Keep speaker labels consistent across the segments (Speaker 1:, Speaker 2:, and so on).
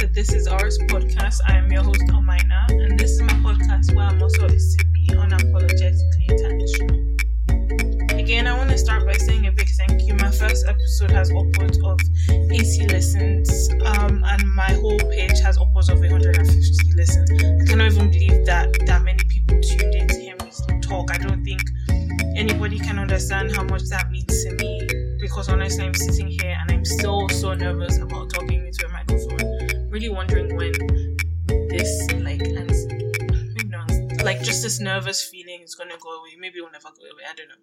Speaker 1: to This Is Ours podcast. I am your host, Almina, and this is my podcast where I'm also is to be unapologetically intentional. Again, I want to start by saying a big thank you. My first episode has upwards of 80 listens, um, and my whole page has upwards of 150 listens. I cannot even believe that that many people tuned in to hear me talk. I don't think anybody can understand how much that means to me because honestly, I'm sitting here and I'm still so nervous about talking. Really wondering when this, like, and like just this nervous feeling is gonna go away. Maybe it will never go away. I don't know.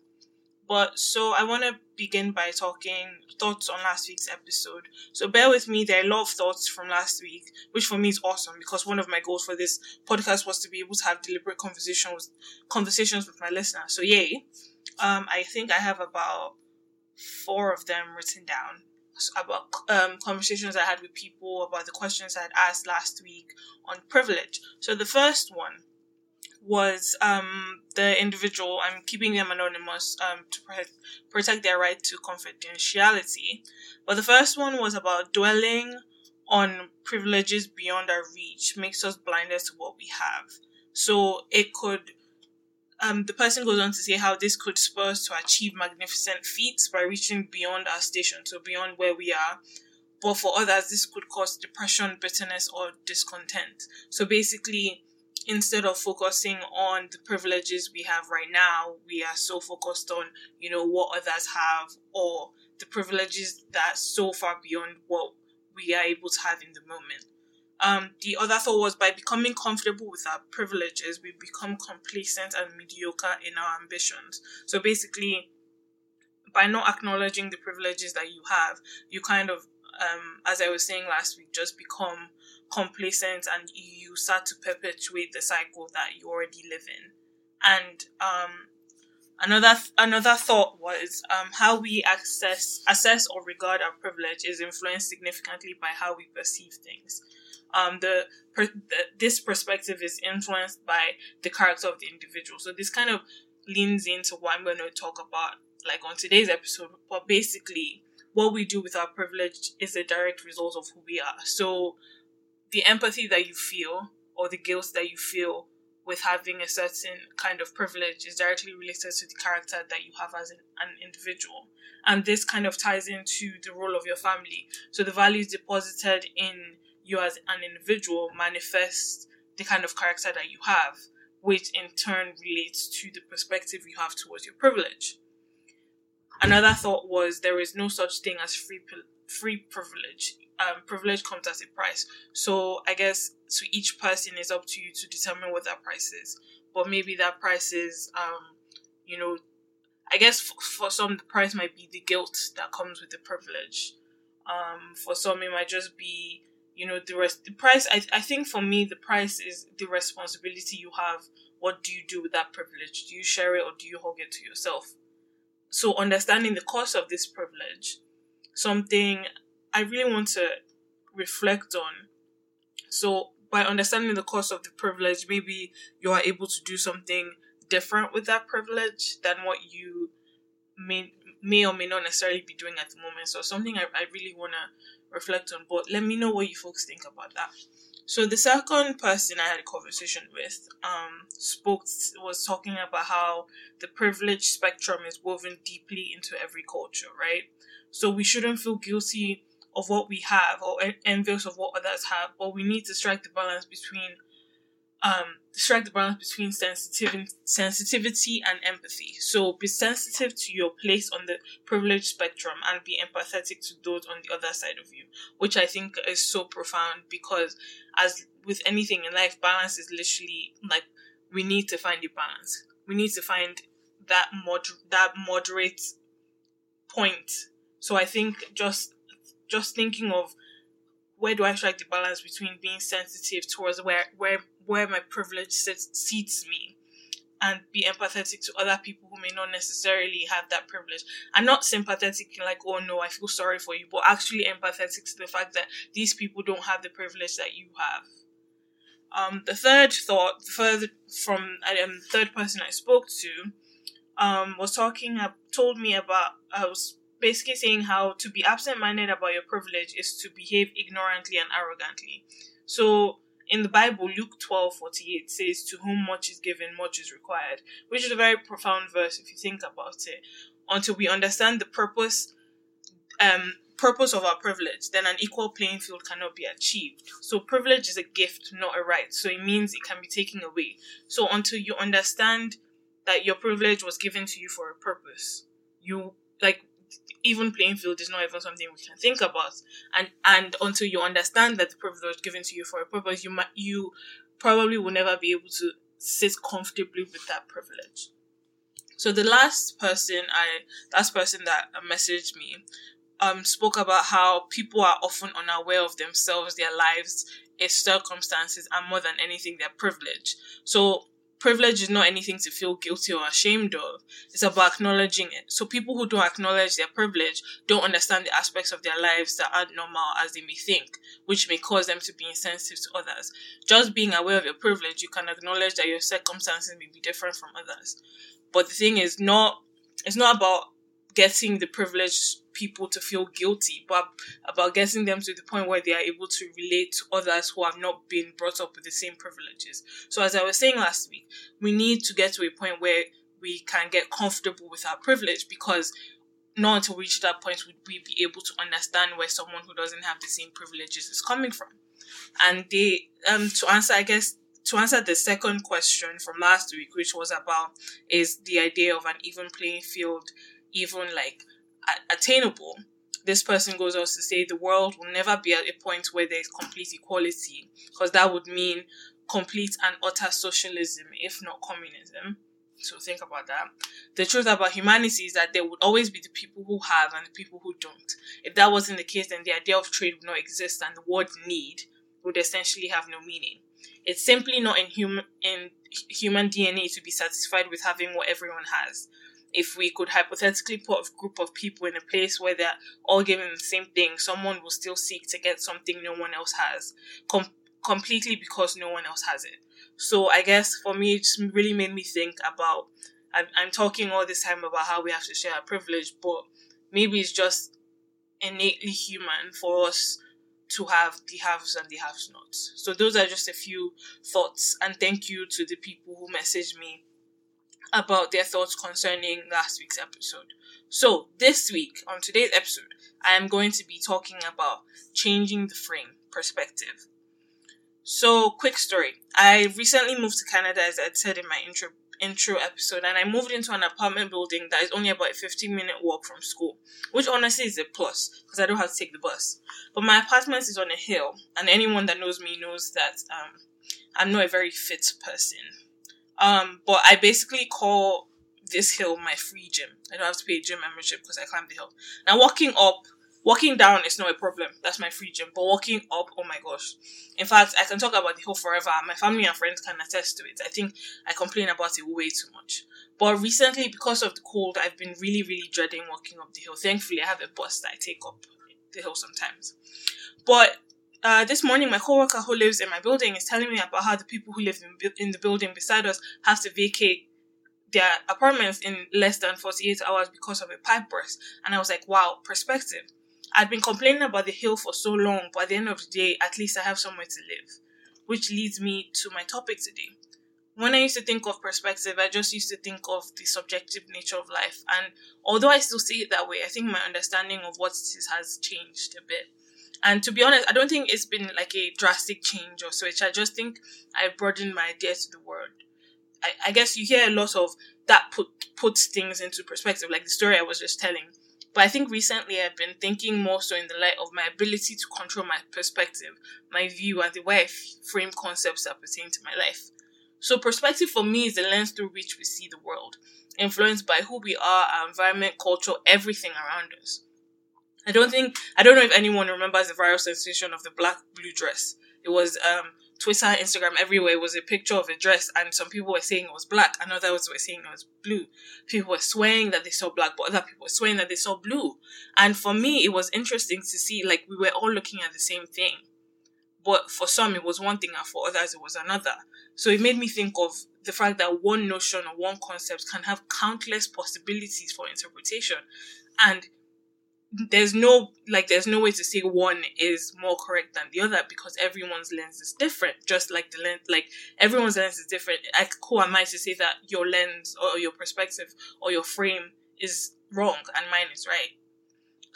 Speaker 1: But so I want to begin by talking thoughts on last week's episode. So bear with me. There are a lot of thoughts from last week, which for me is awesome because one of my goals for this podcast was to be able to have deliberate conversations, conversations with my listeners. So yay. Um, I think I have about four of them written down about um, conversations I had with people about the questions I had asked last week on privilege. So the first one was um, the individual, I'm keeping them anonymous um, to protect, protect their right to confidentiality. But the first one was about dwelling on privileges beyond our reach makes us blinded to what we have. So it could um, the person goes on to say how this could spur us to achieve magnificent feats by reaching beyond our station, so beyond where we are. But for others, this could cause depression, bitterness, or discontent. So basically, instead of focusing on the privileges we have right now, we are so focused on, you know, what others have or the privileges that so far beyond what we are able to have in the moment. Um, the other thought was by becoming comfortable with our privileges, we become complacent and mediocre in our ambitions. So basically, by not acknowledging the privileges that you have, you kind of, um, as I was saying last week, just become complacent and you start to perpetuate the cycle that you already live in. And um, another th- another thought was um, how we access assess or regard our privilege is influenced significantly by how we perceive things um, the, per, the this perspective is influenced by the character of the individual. So this kind of leans into what I'm going to talk about, like on today's episode. But basically, what we do with our privilege is a direct result of who we are. So the empathy that you feel or the guilt that you feel with having a certain kind of privilege is directly related to the character that you have as an, an, individual. And this kind of ties into the role of your family. So the values deposited in you as an individual manifest the kind of character that you have, which in turn relates to the perspective you have towards your privilege. Another thought was there is no such thing as free free privilege. Um, privilege comes at a price. So I guess to each person is up to you to determine what that price is. But maybe that price is, um, you know, I guess for, for some the price might be the guilt that comes with the privilege. Um, for some it might just be you know the rest the price I, I think for me the price is the responsibility you have. What do you do with that privilege? Do you share it or do you hug it to yourself? So understanding the cost of this privilege something i really want to reflect on. So by understanding the cost of the privilege maybe you are able to do something different with that privilege than what you may may or may not necessarily be doing at the moment. So something i, I really want to reflect on. But let me know what you folks think about that. So the second person I had a conversation with um, spoke was talking about how the privilege spectrum is woven deeply into every culture, right? So we shouldn't feel guilty of what we have or envious of what others have, but we need to strike the balance between um, strike the balance between sensitivity, sensitivity and empathy. So be sensitive to your place on the privilege spectrum and be empathetic to those on the other side of you, which I think is so profound because as with anything in life, balance is literally like we need to find a balance. We need to find that mod that moderate point. So I think just just thinking of where do I strike the balance between being sensitive towards where where where my privilege sits, seats me and be empathetic to other people who may not necessarily have that privilege. And not sympathetic like, oh no, I feel sorry for you, but actually empathetic to the fact that these people don't have the privilege that you have. Um, the third thought, further from um, third person I spoke to, um, was talking, uh, told me about, I was basically saying how to be absent minded about your privilege is to behave ignorantly and arrogantly. So in the Bible, Luke twelve forty eight says, To whom much is given, much is required, which is a very profound verse if you think about it. Until we understand the purpose um purpose of our privilege, then an equal playing field cannot be achieved. So privilege is a gift, not a right. So it means it can be taken away. So until you understand that your privilege was given to you for a purpose, you like even playing field is not even something we can think about. And and until you understand that the privilege was given to you for a purpose, you might you probably will never be able to sit comfortably with that privilege. So the last person I last person that messaged me um spoke about how people are often unaware of themselves, their lives, its circumstances, and more than anything, their privilege. So privilege is not anything to feel guilty or ashamed of. It's about acknowledging it. So people who don't acknowledge their privilege don't understand the aspects of their lives that aren't normal as they may think, which may cause them to be insensitive to others. Just being aware of your privilege, you can acknowledge that your circumstances may be different from others. But the thing is not it's not about getting the privileged people to feel guilty, but about getting them to the point where they are able to relate to others who have not been brought up with the same privileges. So, as I was saying last week, we need to get to a point where we can get comfortable with our privilege because not until we reach that point would we be able to understand where someone who doesn't have the same privileges is coming from. And they, um, to answer, I guess, to answer the second question from last week, which was about is the idea of an even playing field even like attainable, this person goes on to say the world will never be at a point where there is complete equality, because that would mean complete and utter socialism, if not communism. So think about that. The truth about humanity is that there would always be the people who have and the people who don't. If that wasn't the case, then the idea of trade would not exist and the word need would essentially have no meaning. It's simply not in human in human DNA to be satisfied with having what everyone has if we could hypothetically put a group of people in a place where they're all given the same thing, someone will still seek to get something no one else has, com- completely because no one else has it. So I guess for me, it just really made me think about. I'm, I'm talking all this time about how we have to share our privilege, but maybe it's just innately human for us to have the haves and the haves nots. So those are just a few thoughts, and thank you to the people who messaged me about their thoughts concerning last week's episode. So, this week, on today's episode, I am going to be talking about changing the frame perspective. So, quick story. I recently moved to Canada, as I said in my intro intro episode, and I moved into an apartment building that is only about a 15 minute walk from school, which honestly is a plus because I don't have to take the bus. But my apartment is on a hill, and anyone that knows me knows that um, I'm not a very fit person. Um, but I basically call this hill my free gym. I don't have to pay a gym membership because I climb the hill. Now walking up, walking down is not a problem. That's my free gym. But walking up, oh my gosh. In fact, I can talk about the hill forever. My family and friends can attest to it. I think I complain about it way too much. But recently, because of the cold, I've been really, really dreading walking up the hill. Thankfully, I have a bus that I take up the hill sometimes. But uh, this morning, my coworker who lives in my building is telling me about how the people who live in, in the building beside us have to vacate their apartments in less than 48 hours because of a pipe burst. And I was like, wow, perspective. I'd been complaining about the hill for so long, but at the end of the day, at least I have somewhere to live. Which leads me to my topic today. When I used to think of perspective, I just used to think of the subjective nature of life. And although I still see it that way, I think my understanding of what it is has changed a bit. And to be honest, I don't think it's been like a drastic change or switch. I just think I've broadened my idea to the world. I, I guess you hear a lot of that put puts things into perspective, like the story I was just telling. But I think recently I've been thinking more so in the light of my ability to control my perspective, my view, and the way I frame concepts that pertain to my life. So perspective for me is the lens through which we see the world, influenced by who we are, our environment, culture, everything around us. I don't think I don't know if anyone remembers the viral sensation of the black blue dress. It was um Twitter, Instagram, everywhere it was a picture of a dress, and some people were saying it was black, and others were saying it was blue. People were swearing that they saw black, but other people were swearing that they saw blue. And for me, it was interesting to see like we were all looking at the same thing, but for some it was one thing, and for others it was another. So it made me think of the fact that one notion or one concept can have countless possibilities for interpretation, and there's no like there's no way to say one is more correct than the other because everyone's lens is different just like the lens like everyone's lens is different. Like who am i to say that your lens or your perspective or your frame is wrong and mine is right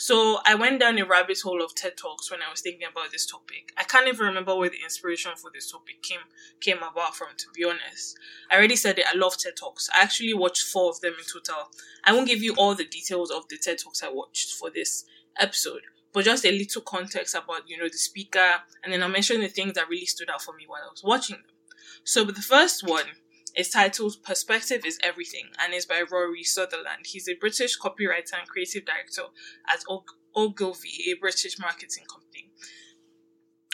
Speaker 1: so I went down a rabbit hole of TED Talks when I was thinking about this topic. I can't even remember where the inspiration for this topic came came about from, to be honest. I already said it, I love TED Talks. I actually watched four of them in total. I won't give you all the details of the TED Talks I watched for this episode, but just a little context about, you know, the speaker, and then I'll mention the things that really stood out for me while I was watching them. So the first one it's titled Perspective is Everything and is by Rory Sutherland. He's a British copywriter and creative director at Ogilvy, a British marketing company.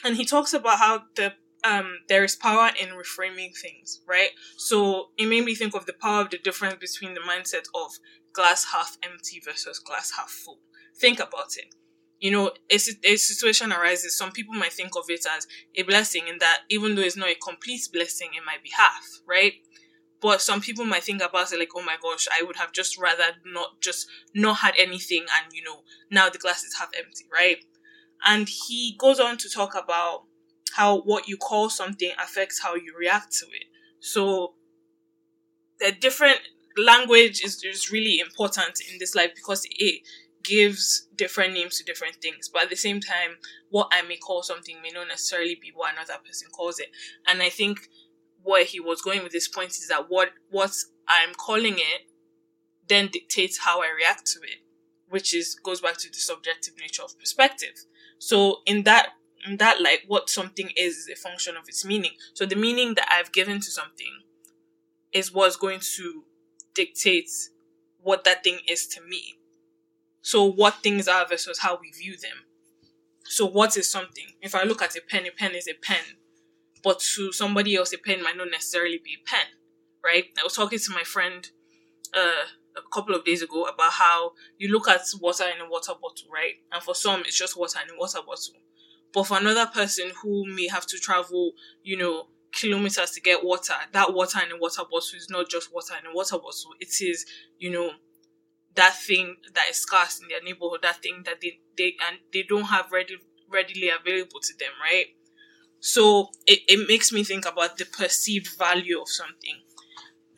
Speaker 1: And he talks about how the um, there is power in reframing things, right? So it made me think of the power of the difference between the mindset of glass half empty versus glass half full. Think about it you know, a, a situation arises, some people might think of it as a blessing in that even though it's not a complete blessing, it might be half, right? But some people might think about it like, oh my gosh, I would have just rather not just not had anything and you know, now the glass is half empty, right? And he goes on to talk about how what you call something affects how you react to it. So the different language is, is really important in this life because it gives different names to different things, but at the same time, what I may call something may not necessarily be what another person calls it. And I think where he was going with this point is that what what I'm calling it then dictates how I react to it, which is goes back to the subjective nature of perspective. So in that in that light, what something is is a function of its meaning. So the meaning that I've given to something is what's going to dictate what that thing is to me. So what things are versus how we view them. So what is something? If I look at a pen, a pen is a pen. But to somebody else, a pen might not necessarily be a pen, right? I was talking to my friend uh, a couple of days ago about how you look at water in a water bottle, right? And for some, it's just water in a water bottle. But for another person who may have to travel, you know, kilometers to get water, that water in a water bottle is not just water in a water bottle. It is, you know, that thing that is scarce in their neighborhood, that thing that they, they and they don't have ready readily available to them, right? So it, it makes me think about the perceived value of something.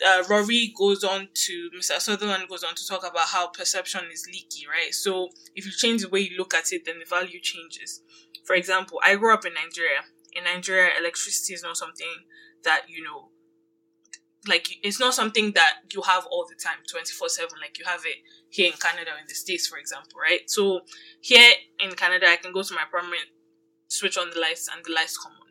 Speaker 1: Uh, Rory goes on to Mr. Sutherland goes on to talk about how perception is leaky, right? So if you change the way you look at it, then the value changes. For example, I grew up in Nigeria. In Nigeria, electricity is not something that you know like it's not something that you have all the time 24 7 like you have it here in canada in the states for example right so here in canada i can go to my apartment switch on the lights and the lights come on.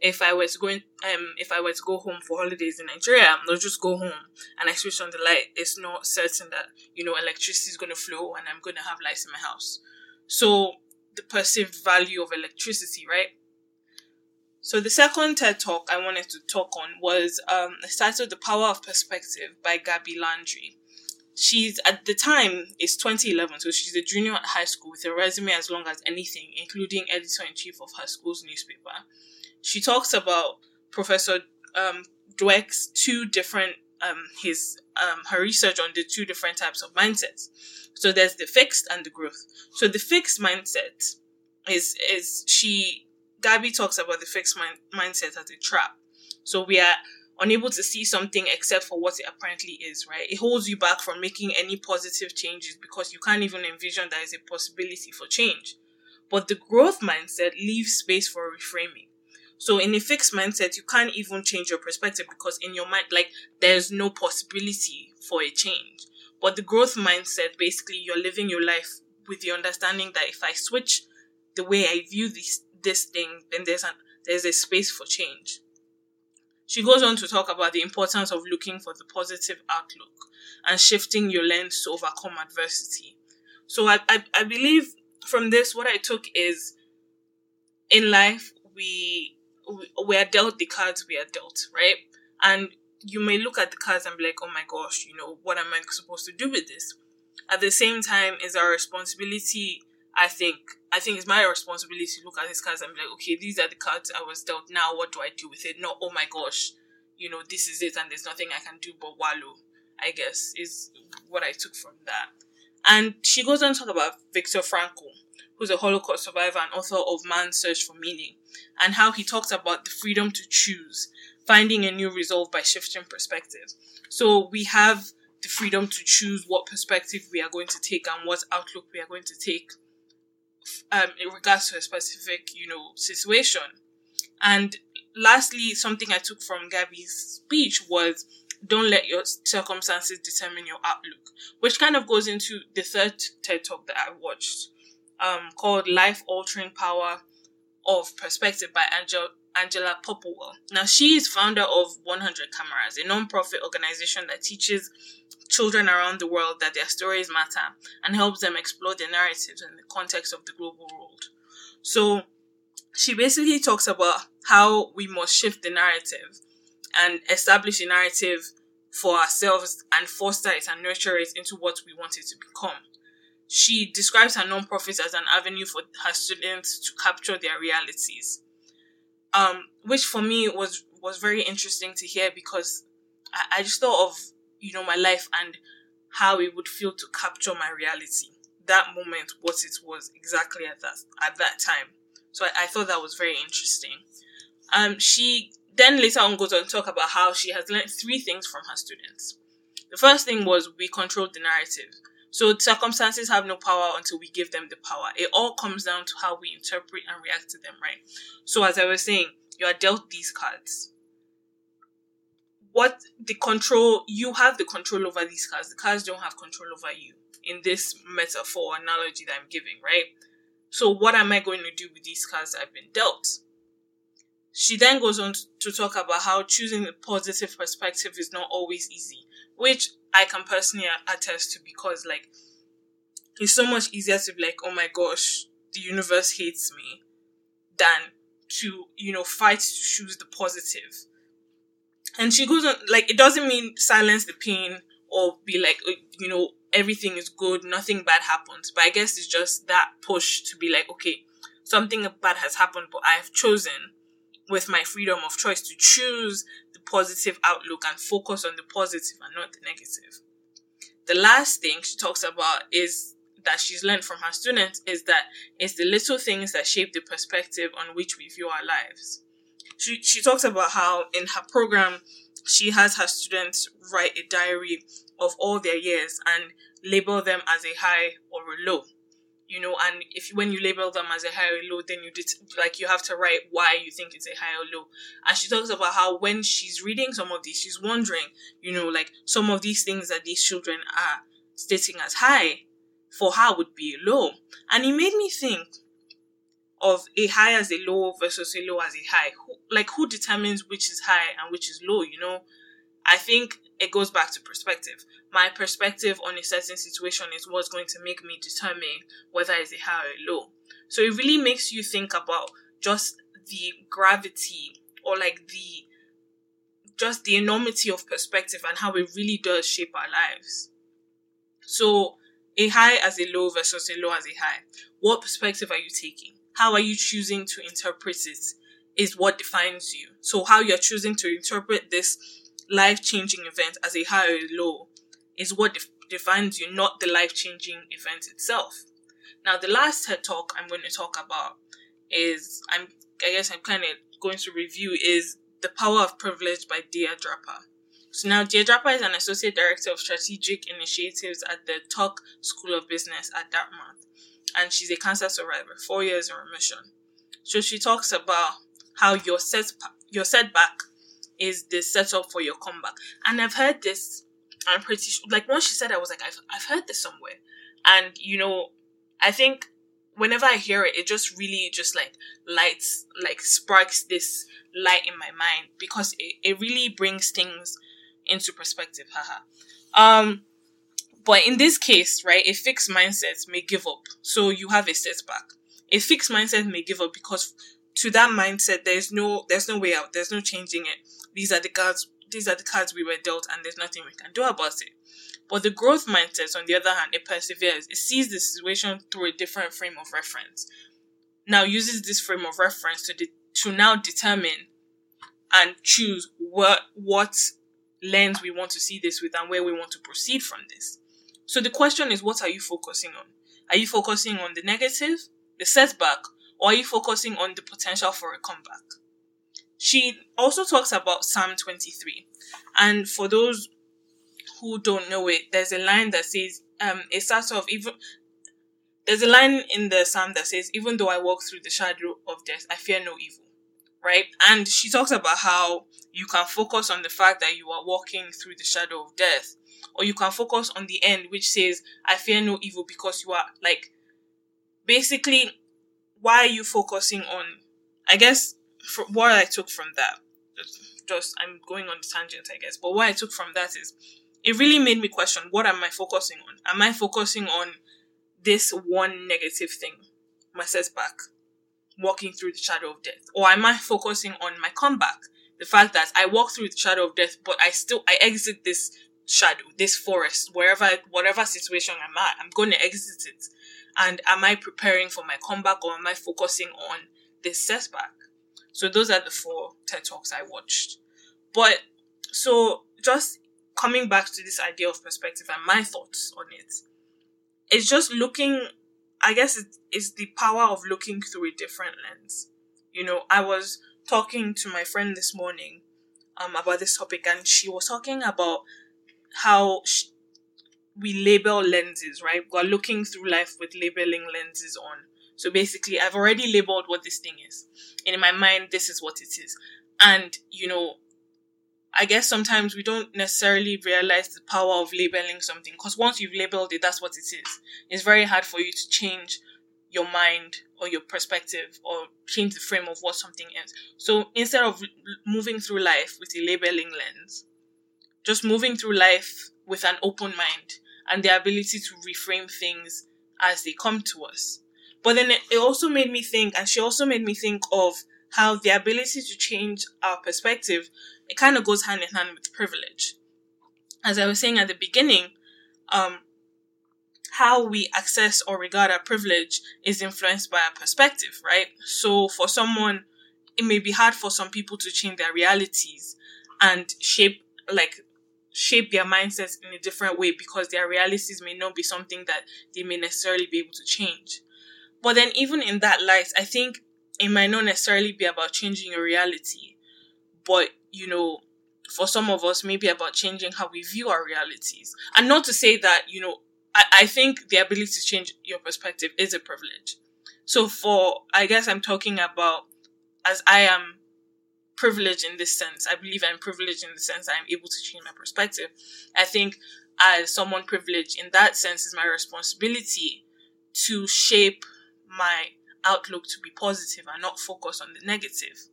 Speaker 1: If i was going, um if i were to go home for holidays in nigeria i'll just go home and i switch on the light. It's not certain that you know electricity is going to flow and i'm going to have lights in my house. So the perceived value of electricity right? So the second TED talk I wanted to talk on was um, titled "The Power of Perspective" by Gabby Landry. She's at the time it's 2011, so she's a junior at high school with a resume as long as anything, including editor in chief of her school's newspaper. She talks about Professor um, Dweck's two different um, his um, her research on the two different types of mindsets. So there's the fixed and the growth. So the fixed mindset is is she Gabby talks about the fixed mind- mindset as a trap. So we are unable to see something except for what it apparently is, right? It holds you back from making any positive changes because you can't even envision there is a possibility for change. But the growth mindset leaves space for reframing. So in a fixed mindset, you can't even change your perspective because in your mind, like, there's no possibility for a change. But the growth mindset, basically, you're living your life with the understanding that if I switch the way I view this this thing, then there's an there's a space for change. She goes on to talk about the importance of looking for the positive outlook and shifting your lens to overcome adversity. So I, I, I believe from this what I took is in life we we are dealt the cards we are dealt, right? And you may look at the cards and be like, oh my gosh, you know, what am I supposed to do with this? At the same time, is our responsibility I think I think it's my responsibility to look at these cards and be like, okay, these are the cards I was dealt. Now, what do I do with it? Not, oh my gosh, you know, this is it, and there's nothing I can do but wallow. I guess is what I took from that. And she goes on to talk about Viktor Frankl, who's a Holocaust survivor and author of Man's Search for Meaning, and how he talks about the freedom to choose, finding a new resolve by shifting perspective. So we have the freedom to choose what perspective we are going to take and what outlook we are going to take um, in regards to a specific, you know, situation. And lastly, something I took from Gabby's speech was don't let your circumstances determine your outlook, which kind of goes into the third TED talk that I watched, um, called Life Altering Power of Perspective by Angel, Angela Popplewell. Now, she is founder of 100 Cameras, a non-profit organization that teaches children around the world that their stories matter and helps them explore their narratives in the context of the global world. So, she basically talks about how we must shift the narrative and establish a narrative for ourselves and foster it and nurture it into what we want it to become. She describes her nonprofit as an avenue for her students to capture their realities. Um, which for me was was very interesting to hear because I, I just thought of you know my life and how it would feel to capture my reality. That moment, what it was exactly at that at that time. So I, I thought that was very interesting. Um, she then later on goes on to talk about how she has learned three things from her students. The first thing was we control the narrative. So circumstances have no power until we give them the power. It all comes down to how we interpret and react to them, right? So as I was saying, you are dealt these cards. What the control, you have the control over these cards. The cards don't have control over you in this metaphor analogy that I'm giving, right? So what am I going to do with these cards I've been dealt? She then goes on to talk about how choosing a positive perspective is not always easy, which I can personally attest to because, like, it's so much easier to be like, oh my gosh, the universe hates me, than to, you know, fight to choose the positive. And she goes on, like, it doesn't mean silence the pain or be like, uh, you know, everything is good, nothing bad happens. But I guess it's just that push to be like, okay, something bad has happened, but I have chosen with my freedom of choice to choose the positive outlook and focus on the positive and not the negative. The last thing she talks about is that she's learned from her students is that it's the little things that shape the perspective on which we view our lives. She, she talks about how in her program, she has her students write a diary of all their years and label them as a high or a low you know, and if when you label them as a high or low, then you did like you have to write why you think it's a high or low. And she talks about how when she's reading some of these, she's wondering, you know, like some of these things that these children are stating as high for her would be low. And it made me think of a high as a low versus a low as a high. Who, like who determines which is high and which is low, you know? I think it goes back to perspective. My perspective on a certain situation is what's going to make me determine whether it's a high or a low. So it really makes you think about just the gravity or like the just the enormity of perspective and how it really does shape our lives. So a high as a low versus a low as a high. What perspective are you taking? How are you choosing to interpret it is what defines you. So how you're choosing to interpret this life changing event as a high or a low is what def- defines you, not the life changing event itself. Now, the last TED talk I'm going to talk about is I'm I guess I'm kind of going to review is The Power of Privilege by Dia Draper. So now Dia Draper is an associate director of strategic initiatives at the Tuck School of Business at Dartmouth, and she's a cancer survivor, four years in remission. So she talks about how your set your setback is the setup for your comeback. And I've heard this. I'm pretty sure. Like once she said, I was like, I've I've heard this somewhere. And you know, I think whenever I hear it, it just really just like lights, like sparks this light in my mind because it, it really brings things into perspective. Haha. Um, but in this case, right, a fixed mindset may give up. So you have a setback. A fixed mindset may give up because to that mindset, there's no, there's no way out. There's no changing it these are the cards these are the cards we were dealt and there's nothing we can do about it. But the growth mindset, on the other hand, it perseveres. It sees the situation through a different frame of reference. Now uses this frame of reference to de- to now determine and choose what what lens we want to see this with and where we want to proceed from this. So the question is, what are you focusing on? Are you focusing on the negative, the setback, or are you focusing on the potential for a comeback? She also talks about Psalm 23. And for those who don't know it, there's a line that says, um, it starts off even, there's a line in the Psalm that says, even though I walk through the shadow of death, I fear no evil. Right? And she talks about how you can focus on the fact that you are walking through the shadow of death, or you can focus on the end, which says, I fear no evil because you are like, basically, why are you focusing on, I guess, what I took from that, just, just I'm going on the tangent, I guess, but what I took from that is, it really made me question, what am I focusing on? Am I focusing on this one negative thing, my setback, walking through the shadow of death? Or am I focusing on my comeback? The fact that I walk through the shadow of death, but I still, I exit this shadow, this forest, wherever, whatever situation I'm at, I'm going to exit it. And am I preparing for my comeback or am I focusing on this setback? So those are the four TED Talks I watched. But so just coming back to this idea of perspective and my thoughts on it, it's just looking, I guess it is the power of looking through a different lens. You know, I was talking to my friend this morning um, about this topic and she was talking about how she, we label lenses, right? We're looking through life with labeling lenses on. So basically, I've already labeled what this thing is. And in my mind, this is what it is. And, you know, I guess sometimes we don't necessarily realize the power of labeling something because once you've labeled it, that's what it is. It's very hard for you to change your mind or your perspective or change the frame of what something is. So instead of moving through life with a labeling lens, just moving through life with an open mind and the ability to reframe things as they come to us. But then it also made me think, and she also made me think of how the ability to change our perspective it kind of goes hand in hand with privilege. As I was saying at the beginning, um, how we access or regard our privilege is influenced by our perspective, right? So for someone, it may be hard for some people to change their realities and shape, like, shape their mindsets in a different way because their realities may not be something that they may necessarily be able to change. But then even in that light, I think it might not necessarily be about changing your reality, but you know, for some of us, maybe about changing how we view our realities. And not to say that, you know, I, I think the ability to change your perspective is a privilege. So for, I guess I'm talking about as I am privileged in this sense. I believe I'm privileged in the sense I'm able to change my perspective. I think as someone privileged in that sense is my responsibility to shape my outlook to be positive and not focus on the negative.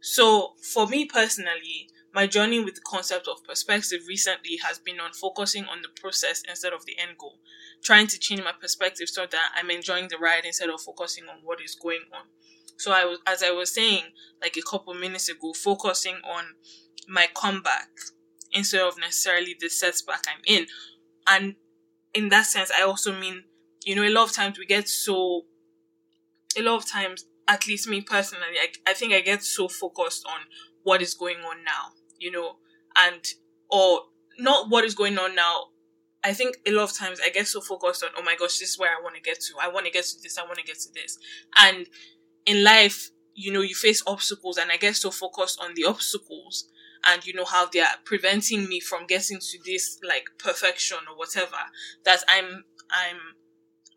Speaker 1: So, for me personally, my journey with the concept of perspective recently has been on focusing on the process instead of the end goal, trying to change my perspective so that I'm enjoying the ride instead of focusing on what is going on. So, I was, as I was saying like a couple minutes ago, focusing on my comeback instead of necessarily the setback I'm in. And in that sense, I also mean, you know, a lot of times we get so, a lot of times at least me personally, I, I think I get so focused on what is going on now, you know, and, or not what is going on now. I think a lot of times I get so focused on, oh my gosh, this is where I want to get to. I want to get to this. I want to get to this. And in life, you know, you face obstacles and I get so focused on the obstacles and you know how they are preventing me from getting to this like perfection or whatever that I'm, I'm,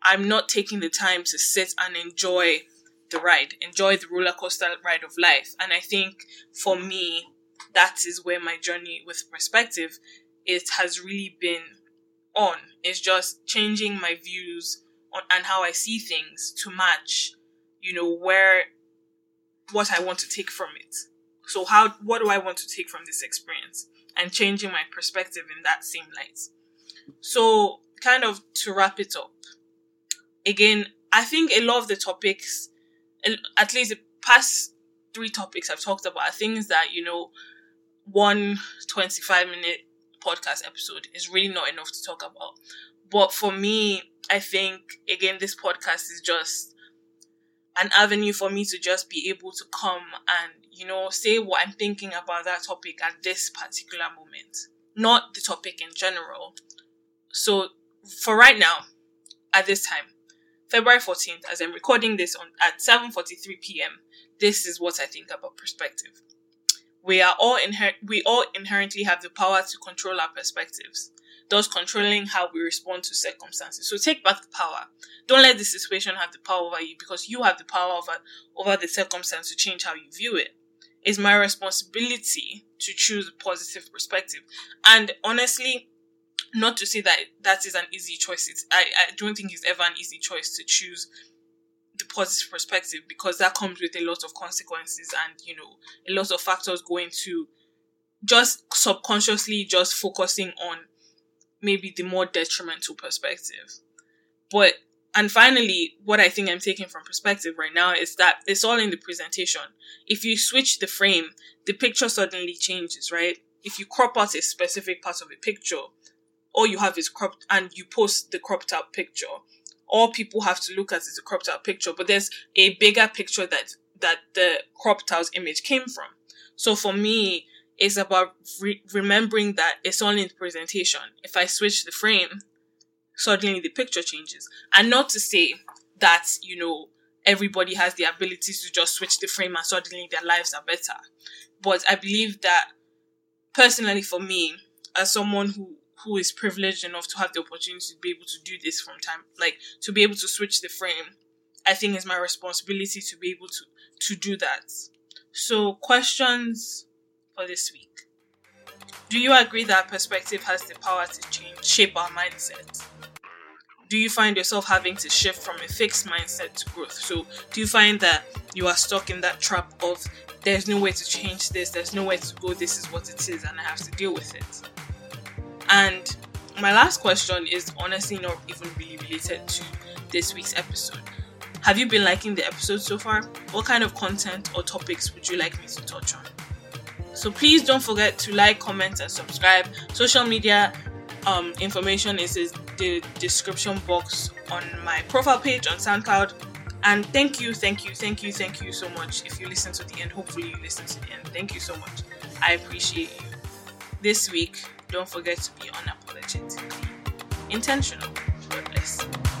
Speaker 1: I'm not taking the time to sit and enjoy the ride, enjoy the roller coaster ride of life. And I think for me, that is where my journey with perspective it has really been on. It's just changing my views on and how I see things to match, you know, where what I want to take from it. So how what do I want to take from this experience? And changing my perspective in that same light. So kind of to wrap it up. Again, I think a lot of the topics at least the past three topics I've talked about are things that, you know, one 25 minute podcast episode is really not enough to talk about. But for me, I think, again, this podcast is just an avenue for me to just be able to come and, you know, say what I'm thinking about that topic at this particular moment, not the topic in general. So for right now, at this time, February 14th, as I'm recording this on at 7:43 p.m., this is what I think about perspective. We are all inher- we all inherently have the power to control our perspectives, thus controlling how we respond to circumstances. So take back the power. Don't let the situation have the power over you because you have the power over over the circumstance to change how you view it. It's my responsibility to choose a positive perspective. And honestly, not to say that that is an easy choice. It's, I, I don't think it's ever an easy choice to choose the positive perspective because that comes with a lot of consequences and, you know, a lot of factors going to just subconsciously just focusing on maybe the more detrimental perspective. But and finally, what I think I'm taking from perspective right now is that it's all in the presentation. If you switch the frame, the picture suddenly changes, right? If you crop out a specific part of a picture, all you have is cropped and you post the cropped out picture. All people have to look at is a cropped out picture, but there's a bigger picture that that the cropped out image came from. So for me, it's about re- remembering that it's only in the presentation. If I switch the frame, suddenly the picture changes. And not to say that, you know, everybody has the ability to just switch the frame and suddenly their lives are better. But I believe that personally for me, as someone who who is privileged enough to have the opportunity to be able to do this from time like to be able to switch the frame i think it's my responsibility to be able to to do that. So questions for this week. Do you agree that perspective has the power to change shape our mindset? Do you find yourself having to shift from a fixed mindset to growth? So do you find that you are stuck in that trap of there's no way to change this there's no way to go this is what it is and i have to deal with it and my last question is honestly not even really related to this week's episode. Have you been liking the episode so far? What kind of content or topics would you like me to touch on? So please don't forget to like, comment, and subscribe. Social media um, information is in the description box on my profile page on SoundCloud. And thank you, thank you, thank you, thank you so much. If you listen to the end, hopefully you listen to the end. Thank you so much. I appreciate you. This week, don't forget to be unapologetically intentional. God bless.